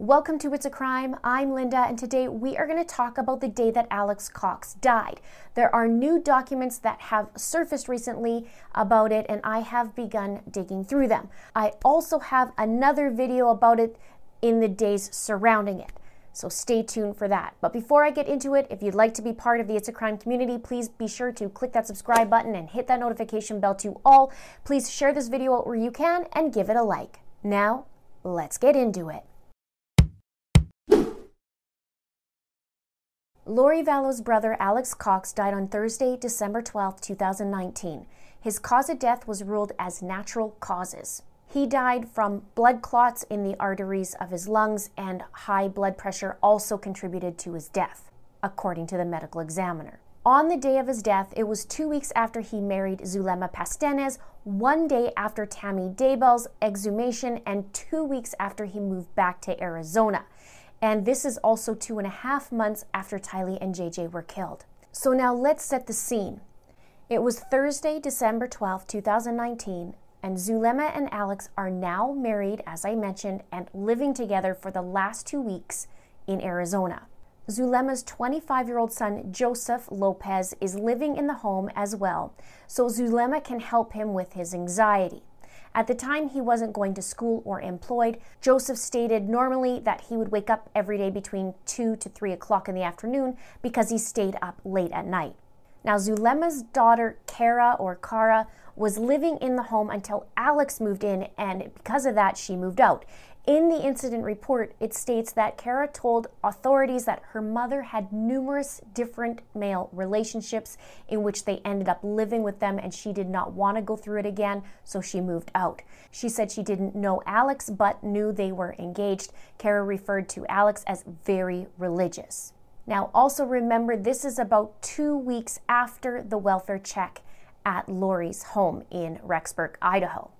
Welcome to It's a Crime. I'm Linda, and today we are going to talk about the day that Alex Cox died. There are new documents that have surfaced recently about it, and I have begun digging through them. I also have another video about it in the days surrounding it. So stay tuned for that. But before I get into it, if you'd like to be part of the It's a Crime community, please be sure to click that subscribe button and hit that notification bell to all. Please share this video where you can and give it a like. Now, let's get into it. Lori Vallow's brother Alex Cox died on Thursday, December 12, 2019. His cause of death was ruled as natural causes. He died from blood clots in the arteries of his lungs, and high blood pressure also contributed to his death, according to the medical examiner. On the day of his death, it was two weeks after he married Zulema Pastenes, one day after Tammy Daybell's exhumation, and two weeks after he moved back to Arizona. And this is also two and a half months after Tylee and JJ were killed. So now let's set the scene. It was Thursday, December 12, 2019, and Zulema and Alex are now married, as I mentioned, and living together for the last two weeks in Arizona. Zulema's 25 year old son, Joseph Lopez, is living in the home as well, so Zulema can help him with his anxiety. At the time, he wasn't going to school or employed. Joseph stated normally that he would wake up every day between 2 to 3 o'clock in the afternoon because he stayed up late at night. Now, Zulema's daughter, Kara or Kara, was living in the home until Alex moved in, and because of that, she moved out. In the incident report, it states that Kara told authorities that her mother had numerous different male relationships in which they ended up living with them and she did not want to go through it again, so she moved out. She said she didn't know Alex but knew they were engaged. Kara referred to Alex as very religious. Now, also remember, this is about two weeks after the welfare check at Lori's home in Rexburg, Idaho.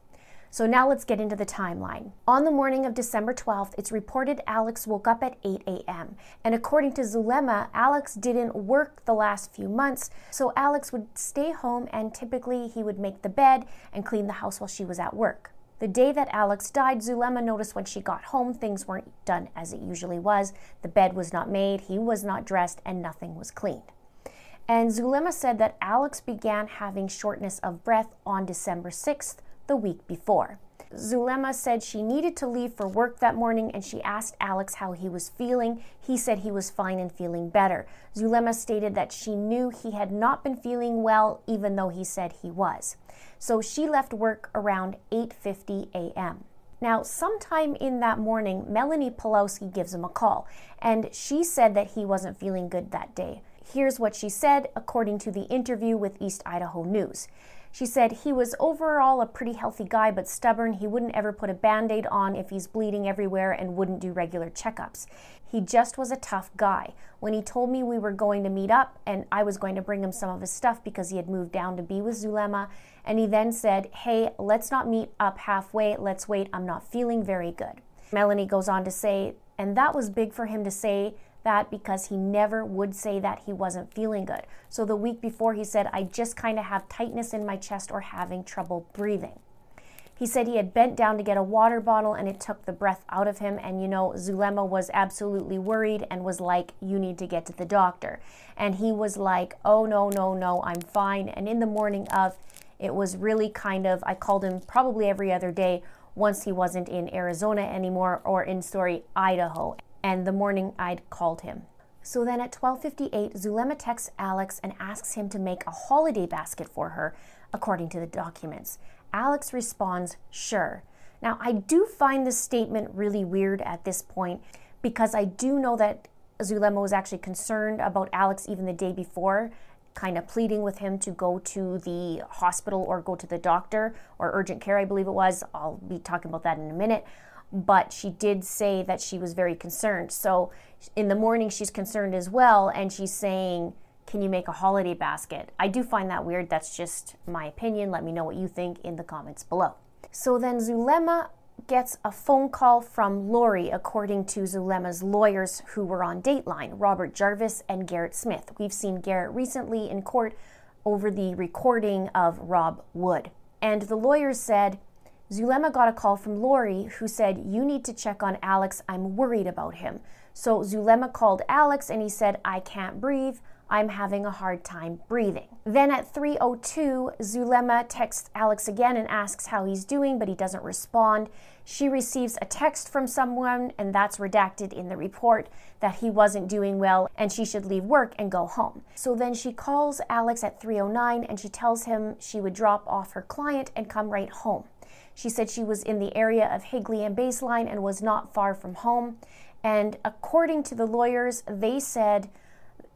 So now let's get into the timeline. On the morning of December 12th, it's reported Alex woke up at 8 a.m. And according to Zulema, Alex didn't work the last few months, so Alex would stay home and typically he would make the bed and clean the house while she was at work. The day that Alex died, Zulema noticed when she got home things weren't done as it usually was. The bed was not made, he was not dressed, and nothing was cleaned. And Zulema said that Alex began having shortness of breath on December 6th, the week before. Zulema said she needed to leave for work that morning and she asked Alex how he was feeling. He said he was fine and feeling better. Zulema stated that she knew he had not been feeling well even though he said he was. So she left work around 8:50 a.m. Now, sometime in that morning, Melanie Pawlowski gives him a call and she said that he wasn't feeling good that day. Here's what she said according to the interview with East Idaho News. She said he was overall a pretty healthy guy, but stubborn. He wouldn't ever put a band aid on if he's bleeding everywhere and wouldn't do regular checkups. He just was a tough guy. When he told me we were going to meet up and I was going to bring him some of his stuff because he had moved down to be with Zulema, and he then said, Hey, let's not meet up halfway. Let's wait. I'm not feeling very good. Melanie goes on to say, and that was big for him to say that because he never would say that he wasn't feeling good. So the week before, he said, I just kind of have tightness in my chest or having trouble breathing. He said he had bent down to get a water bottle and it took the breath out of him. And you know, Zulema was absolutely worried and was like, You need to get to the doctor. And he was like, Oh, no, no, no, I'm fine. And in the morning of, it was really kind of, I called him probably every other day once he wasn't in Arizona anymore or in, sorry, Idaho. And the morning I'd called him. So then at 12:58, Zulema texts Alex and asks him to make a holiday basket for her, according to the documents. Alex responds, "Sure." Now, I do find this statement really weird at this point because I do know that Zulema was actually concerned about Alex even the day before, kind of pleading with him to go to the hospital or go to the doctor or urgent care, I believe it was. I'll be talking about that in a minute. But she did say that she was very concerned. So in the morning, she's concerned as well, and she's saying, Can you make a holiday basket? I do find that weird. That's just my opinion. Let me know what you think in the comments below. So then Zulema gets a phone call from Lori, according to Zulema's lawyers who were on Dateline, Robert Jarvis and Garrett Smith. We've seen Garrett recently in court over the recording of Rob Wood. And the lawyers said, Zulema got a call from Lori who said, You need to check on Alex. I'm worried about him. So Zulema called Alex and he said, I can't breathe. I'm having a hard time breathing. Then at 3:02, Zulema texts Alex again and asks how he's doing, but he doesn't respond. She receives a text from someone and that's redacted in the report that he wasn't doing well and she should leave work and go home. So then she calls Alex at 3:09 and she tells him she would drop off her client and come right home. She said she was in the area of Higley and Baseline and was not far from home. And according to the lawyers, they said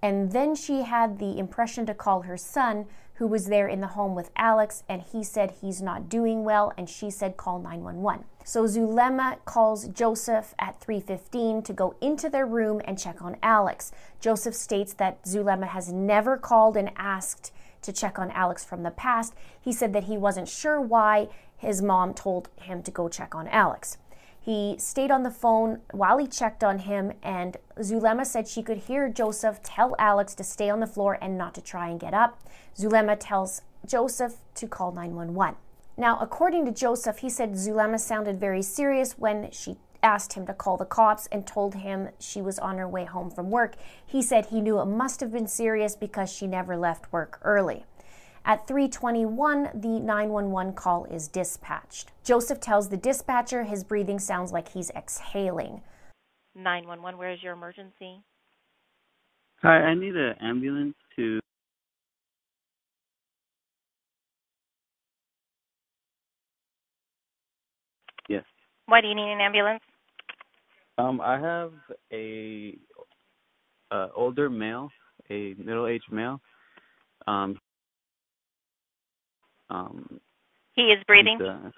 and then she had the impression to call her son, who was there in the home with Alex, and he said he's not doing well, and she said call 911. So Zulema calls Joseph at 3:15 to go into their room and check on Alex. Joseph states that Zulema has never called and asked to check on Alex from the past. He said that he wasn't sure why his mom told him to go check on Alex. He stayed on the phone while he checked on him, and Zulema said she could hear Joseph tell Alex to stay on the floor and not to try and get up. Zulema tells Joseph to call 911. Now, according to Joseph, he said Zulema sounded very serious when she asked him to call the cops and told him she was on her way home from work. He said he knew it must have been serious because she never left work early. At 321, the 911 call is dispatched. Joseph tells the dispatcher his breathing sounds like he's exhaling. 911, where is your emergency? Hi, I need an ambulance to. Yes. Why do you need an ambulance? Um, I have a, a older male, a middle-aged male. Um, um, he is breathing. He's, uh,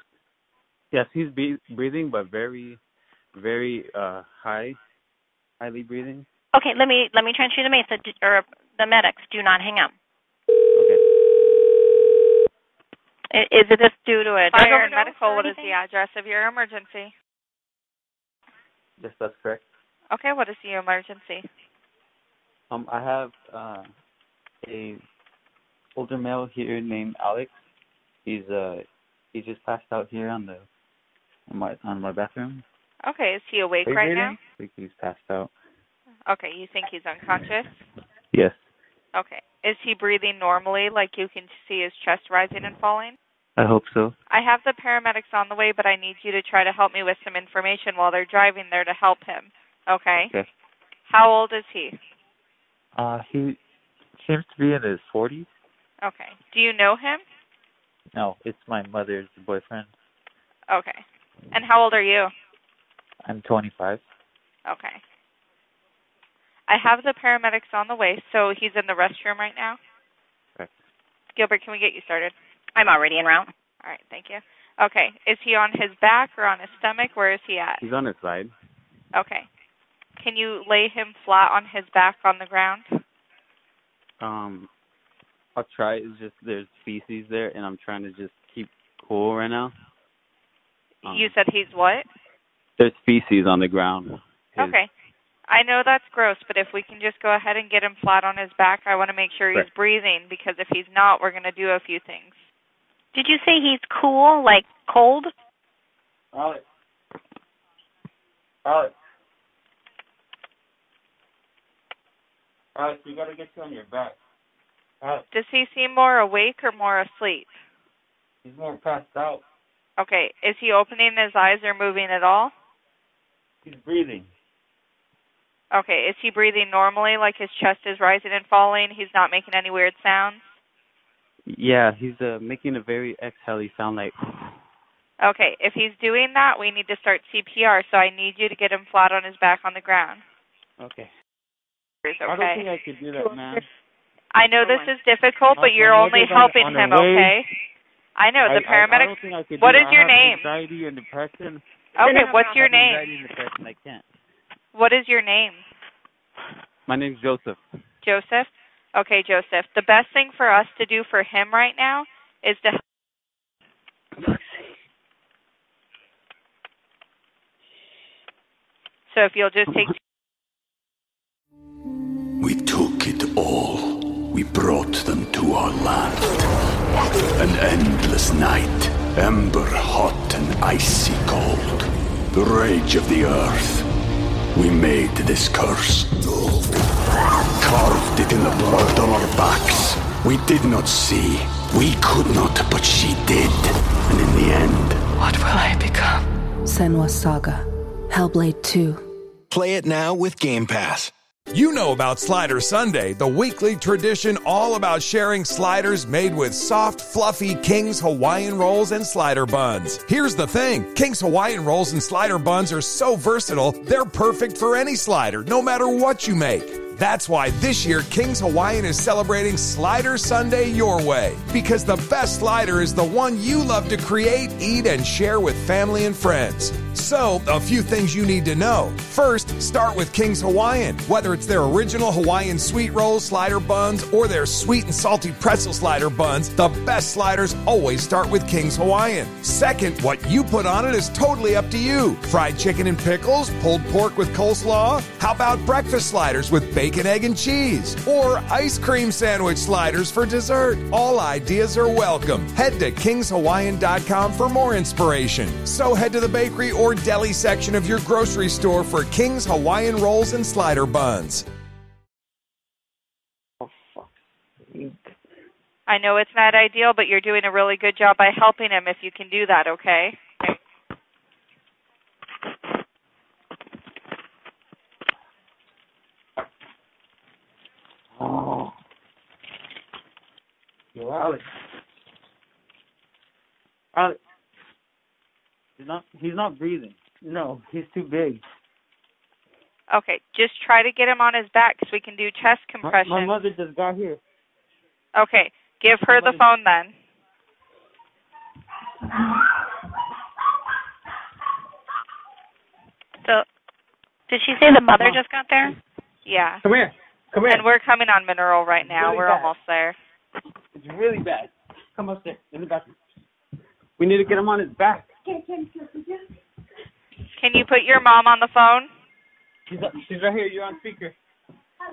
yes, he's be- breathing, but very, very uh, high, highly breathing. Okay, let me let me transfer you to Mesa or the medics. Do not hang up. Okay. Is it this due to a fire and medical? What is the address of your emergency? Yes, that's correct. Okay, what is the emergency? Um, I have uh, a older male here named Alex. He's uh he just passed out here on the on my on my bathroom. Okay, is he awake right now? I think he's passed out. Okay, you think he's unconscious? Yes. Okay. Is he breathing normally, like you can see his chest rising and falling? I hope so. I have the paramedics on the way, but I need you to try to help me with some information while they're driving there to help him. Okay? Okay. How old is he? Uh, he seems to be in his 40s. Okay. Do you know him? No, it's my mother's boyfriend. Okay. And how old are you? I'm 25. Okay. I have the paramedics on the way, so he's in the restroom right now. Correct. Gilbert, can we get you started? I'm already en route. All right, thank you. Okay. Is he on his back or on his stomach? Where is he at? He's on his side. Okay. Can you lay him flat on his back on the ground? Um, I'll try. It's just there's feces there, and I'm trying to just keep cool right now. Um, you said he's what? There's feces on the ground. His, okay. I know that's gross, but if we can just go ahead and get him flat on his back, I want to make sure he's Right. breathing because if he's not, we're going to do a few things. Did you say he's cool, like cold? Alex. Alex. Alex, we gotta get you on your back. Alex, Does he seem more awake or more asleep? he's more passed out. Okay. Is he opening his eyes or moving at all? He's breathing. Okay, is he breathing normally, like his chest is rising and falling? He's not making any weird sounds? Yeah, he's uh, making a very exhale sound like. Okay, if he's doing that, we need to start CPR, so I need you to get him flat on his back on the ground. Okay. Okay. I don't think I could do that, man. I know this is difficult, but you're only helping him, okay? I know the I, I could What is your name? Anxiety and depression. Okay, what's your name? Anxiety and depression. I can't. What is your name? My name's Joseph. Joseph? Okay, Joseph. The best thing for us to do for him right now is to. So if you'll just take We took it all. We brought them to our land. An endless night, ember hot and icy cold. The rage of the earth. We made this curse. Carved it in the blood on our backs. We did not see. We could not, but she did. And in the end, What will I become? Senua's Saga. Hellblade 2. Play it now with Game Pass. You know about Slider Sunday, the weekly tradition all about sharing sliders made with soft, fluffy King's Hawaiian rolls and slider buns. Here's the thing King's Hawaiian rolls and slider buns are so versatile, they're perfect for any slider, no matter what you make. That's why this year King's Hawaiian is celebrating Slider Sunday your way. Because the best slider is the one you love to create, eat, and share with family and friends. So, a few things you need to know. First, start with King's Hawaiian. Whether it's their original Hawaiian sweet roll slider buns or their sweet and salty pretzel slider buns, the best sliders always start with King's Hawaiian. Second, what you put on it is totally up to you. Fried chicken and pickles, pulled pork with coleslaw. How about breakfast sliders with bacon, egg, and cheese? Or ice cream sandwich sliders for dessert? All ideas are welcome. Head to kingshawaiian.com for more inspiration. So head to the bakery or deli section of your grocery store for King's Hawaiian rolls and slider buns. Oh, I know it's not ideal, but you're doing a really good job by helping him if you can do that, okay? Oh. Yo, Alex. Alex. He's not. He's not breathing. No, he's too big. Okay, just try to get him on his back so we can do chest My, compression. my mother just got here. Okay, give her the Somebody- phone then. So, did she say the mother just got there? Yeah. Come here. Come here. And we're coming on mineral right now. Really we're bad. almost there. It's really bad. Come upstairs in the bathroom. We need to get him on his back. Can you put your mom on the phone? She's she's right here. You're on speaker.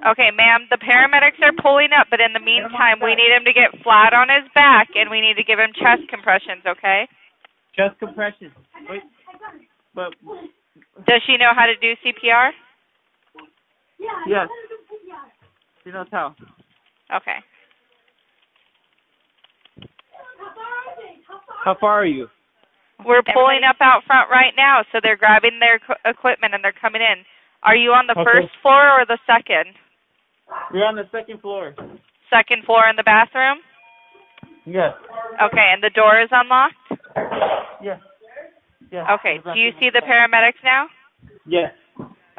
Okay, ma'am, the paramedics are pulling up, but in the meantime, we need him to get flat on his back and we need to give him chest compressions, okay? Chest compressions. Wait. But Does she know how to do CPR? yes. She knows how. Okay. How far are you? We're pulling up out front right now, so they're grabbing their equipment and they're coming in. Are you on the Okay. first floor or the second? We're on the second floor. Second floor in the bathroom? Yes. Okay, and the door is unlocked? Yes. Yes. Okay, do you see the paramedics now? Yes.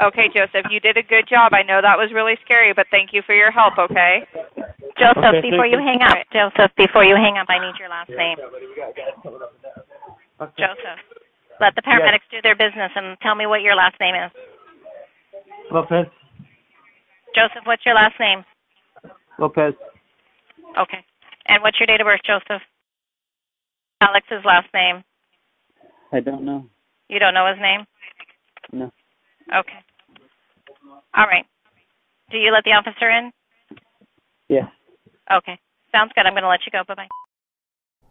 Okay, Joseph, you did a good job. I know that was really scary, but thank you for your help, okay? Joseph, Okay, before you you. hang up, Joseph, before you hang up, I need your last name. Okay. Joseph. Let the paramedics do their business and tell me what your last name is. Lopez. Joseph, what's your last name? Lopez. Okay. And what's your date of birth, Joseph? Alex's last name. I don't know. You don't know his name? No. Okay. All right. Do you let the officer in? Yeah. Okay. Sounds good. I'm going to let you go. Bye bye.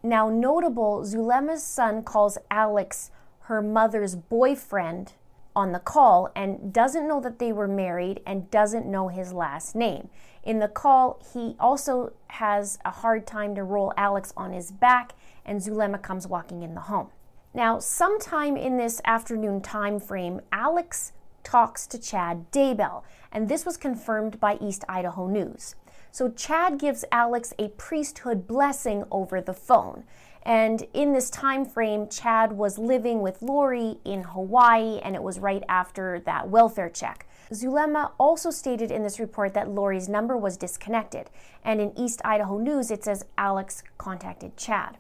Now, notable, Zulema's son calls Alex her mother's boyfriend on the call and doesn't know that they were married and doesn't know his last name. In the call, he also has a hard time to roll Alex on his back, and Zulema comes walking in the home. Now, sometime in this afternoon time frame, Alex talks to Chad Daybell, and this was confirmed by East Idaho News. So Chad gives Alex a priesthood blessing over the phone. And in this time frame, Chad was living with Lori in Hawaii, and it was right after that welfare check. Zulema also stated in this report that Lori's number was disconnected, and in East Idaho News it says Alex contacted Chad.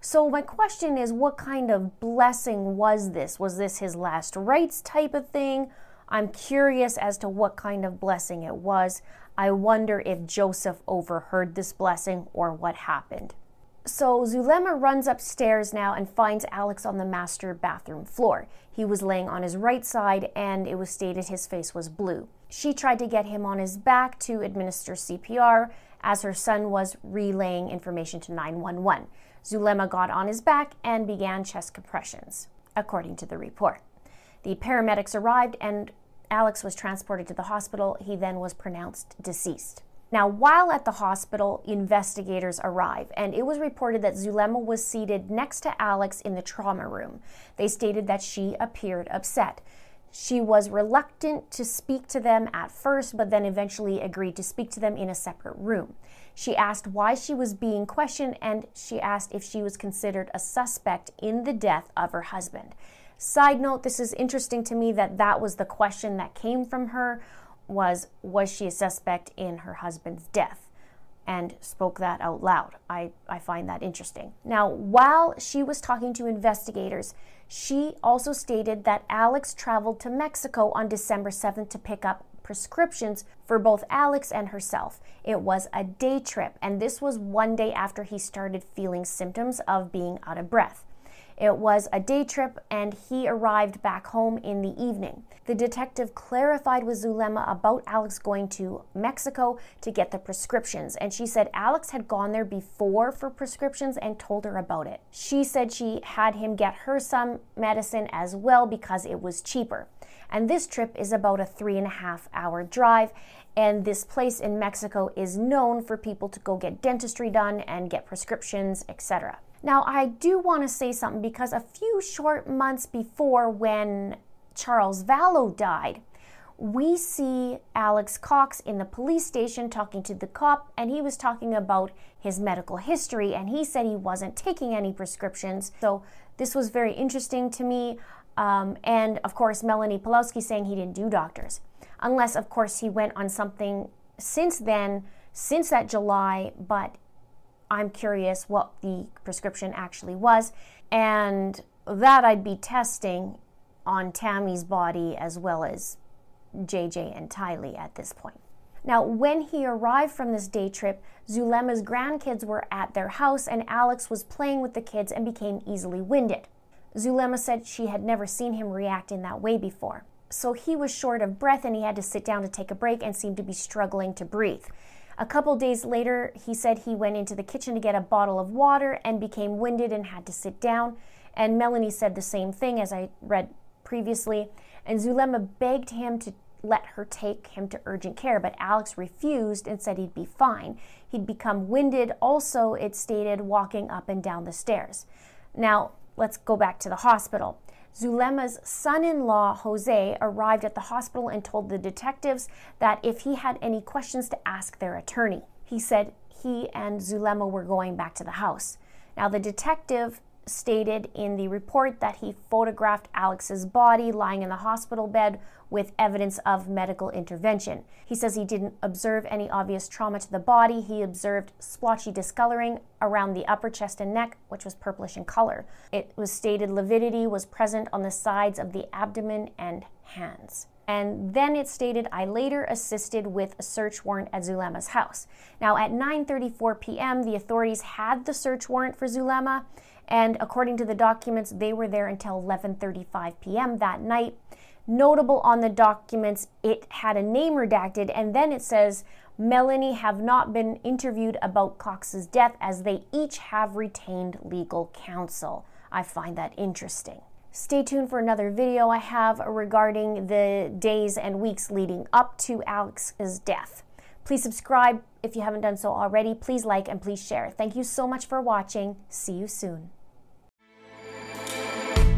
So, my question is what kind of blessing was this? Was this his last rites type of thing? I'm curious as to what kind of blessing it was. I wonder if Joseph overheard this blessing or what happened. So Zulema runs upstairs now and finds Alex on the master bathroom floor. He was laying on his right side and it was stated his face was blue. She tried to get him on his back to administer CPR as her son was relaying information to 911. Zulema got on his back and began chest compressions, according to the report. The paramedics arrived and Alex was transported to the hospital. He then was pronounced deceased. Now, while at the hospital, investigators arrive, and it was reported that Zulema was seated next to Alex in the trauma room. They stated that she appeared upset. She was reluctant to speak to them at first, but then eventually agreed to speak to them in a separate room. She asked why she was being questioned, and she asked if she was considered a suspect in the death of her husband. Side note, this is interesting to me that that was the question that came from her was was she a suspect in her husband's death and spoke that out loud. I, I find that interesting. Now, while she was talking to investigators, she also stated that Alex traveled to Mexico on December 7th to pick up prescriptions for both Alex and herself. It was a day trip, and this was one day after he started feeling symptoms of being out of breath. It was a day trip, and he arrived back home in the evening. The detective clarified with Zulema about Alex going to Mexico to get the prescriptions, and she said Alex had gone there before for prescriptions and told her about it. She said she had him get her some medicine as well because it was cheaper. And this trip is about a three and a half hour drive, and this place in Mexico is known for people to go get dentistry done and get prescriptions, etc. Now, I do want to say something because a few short months before when Charles Vallow died, we see Alex Cox in the police station talking to the cop, and he was talking about his medical history, and he said he wasn't taking any prescriptions. So, this was very interesting to me. Um, and of course, Melanie Pawlowski saying he didn't do doctors, unless, of course, he went on something since then, since that July, but I'm curious what the prescription actually was, and that I'd be testing on Tammy's body as well as JJ and Tylee at this point. Now, when he arrived from this day trip, Zulema's grandkids were at their house and Alex was playing with the kids and became easily winded. Zulema said she had never seen him react in that way before. So he was short of breath and he had to sit down to take a break and seemed to be struggling to breathe. A couple days later, he said he went into the kitchen to get a bottle of water and became winded and had to sit down. And Melanie said the same thing as I read previously. And Zulema begged him to let her take him to urgent care, but Alex refused and said he'd be fine. He'd become winded, also, it stated, walking up and down the stairs. Now, let's go back to the hospital. Zulema's son in law, Jose, arrived at the hospital and told the detectives that if he had any questions to ask their attorney. He said he and Zulema were going back to the house. Now, the detective stated in the report that he photographed Alex's body lying in the hospital bed with evidence of medical intervention. He says he didn't observe any obvious trauma to the body. He observed splotchy discoloring around the upper chest and neck, which was purplish in color. It was stated lividity was present on the sides of the abdomen and hands. And then it stated I later assisted with a search warrant at Zulema's house. Now at 9:34 p.m., the authorities had the search warrant for Zulema and according to the documents, they were there until 11:35 p.m. that night. Notable on the documents, it had a name redacted, and then it says Melanie have not been interviewed about Cox's death as they each have retained legal counsel. I find that interesting. Stay tuned for another video I have regarding the days and weeks leading up to Alex's death. Please subscribe if you haven't done so already. Please like and please share. Thank you so much for watching. See you soon.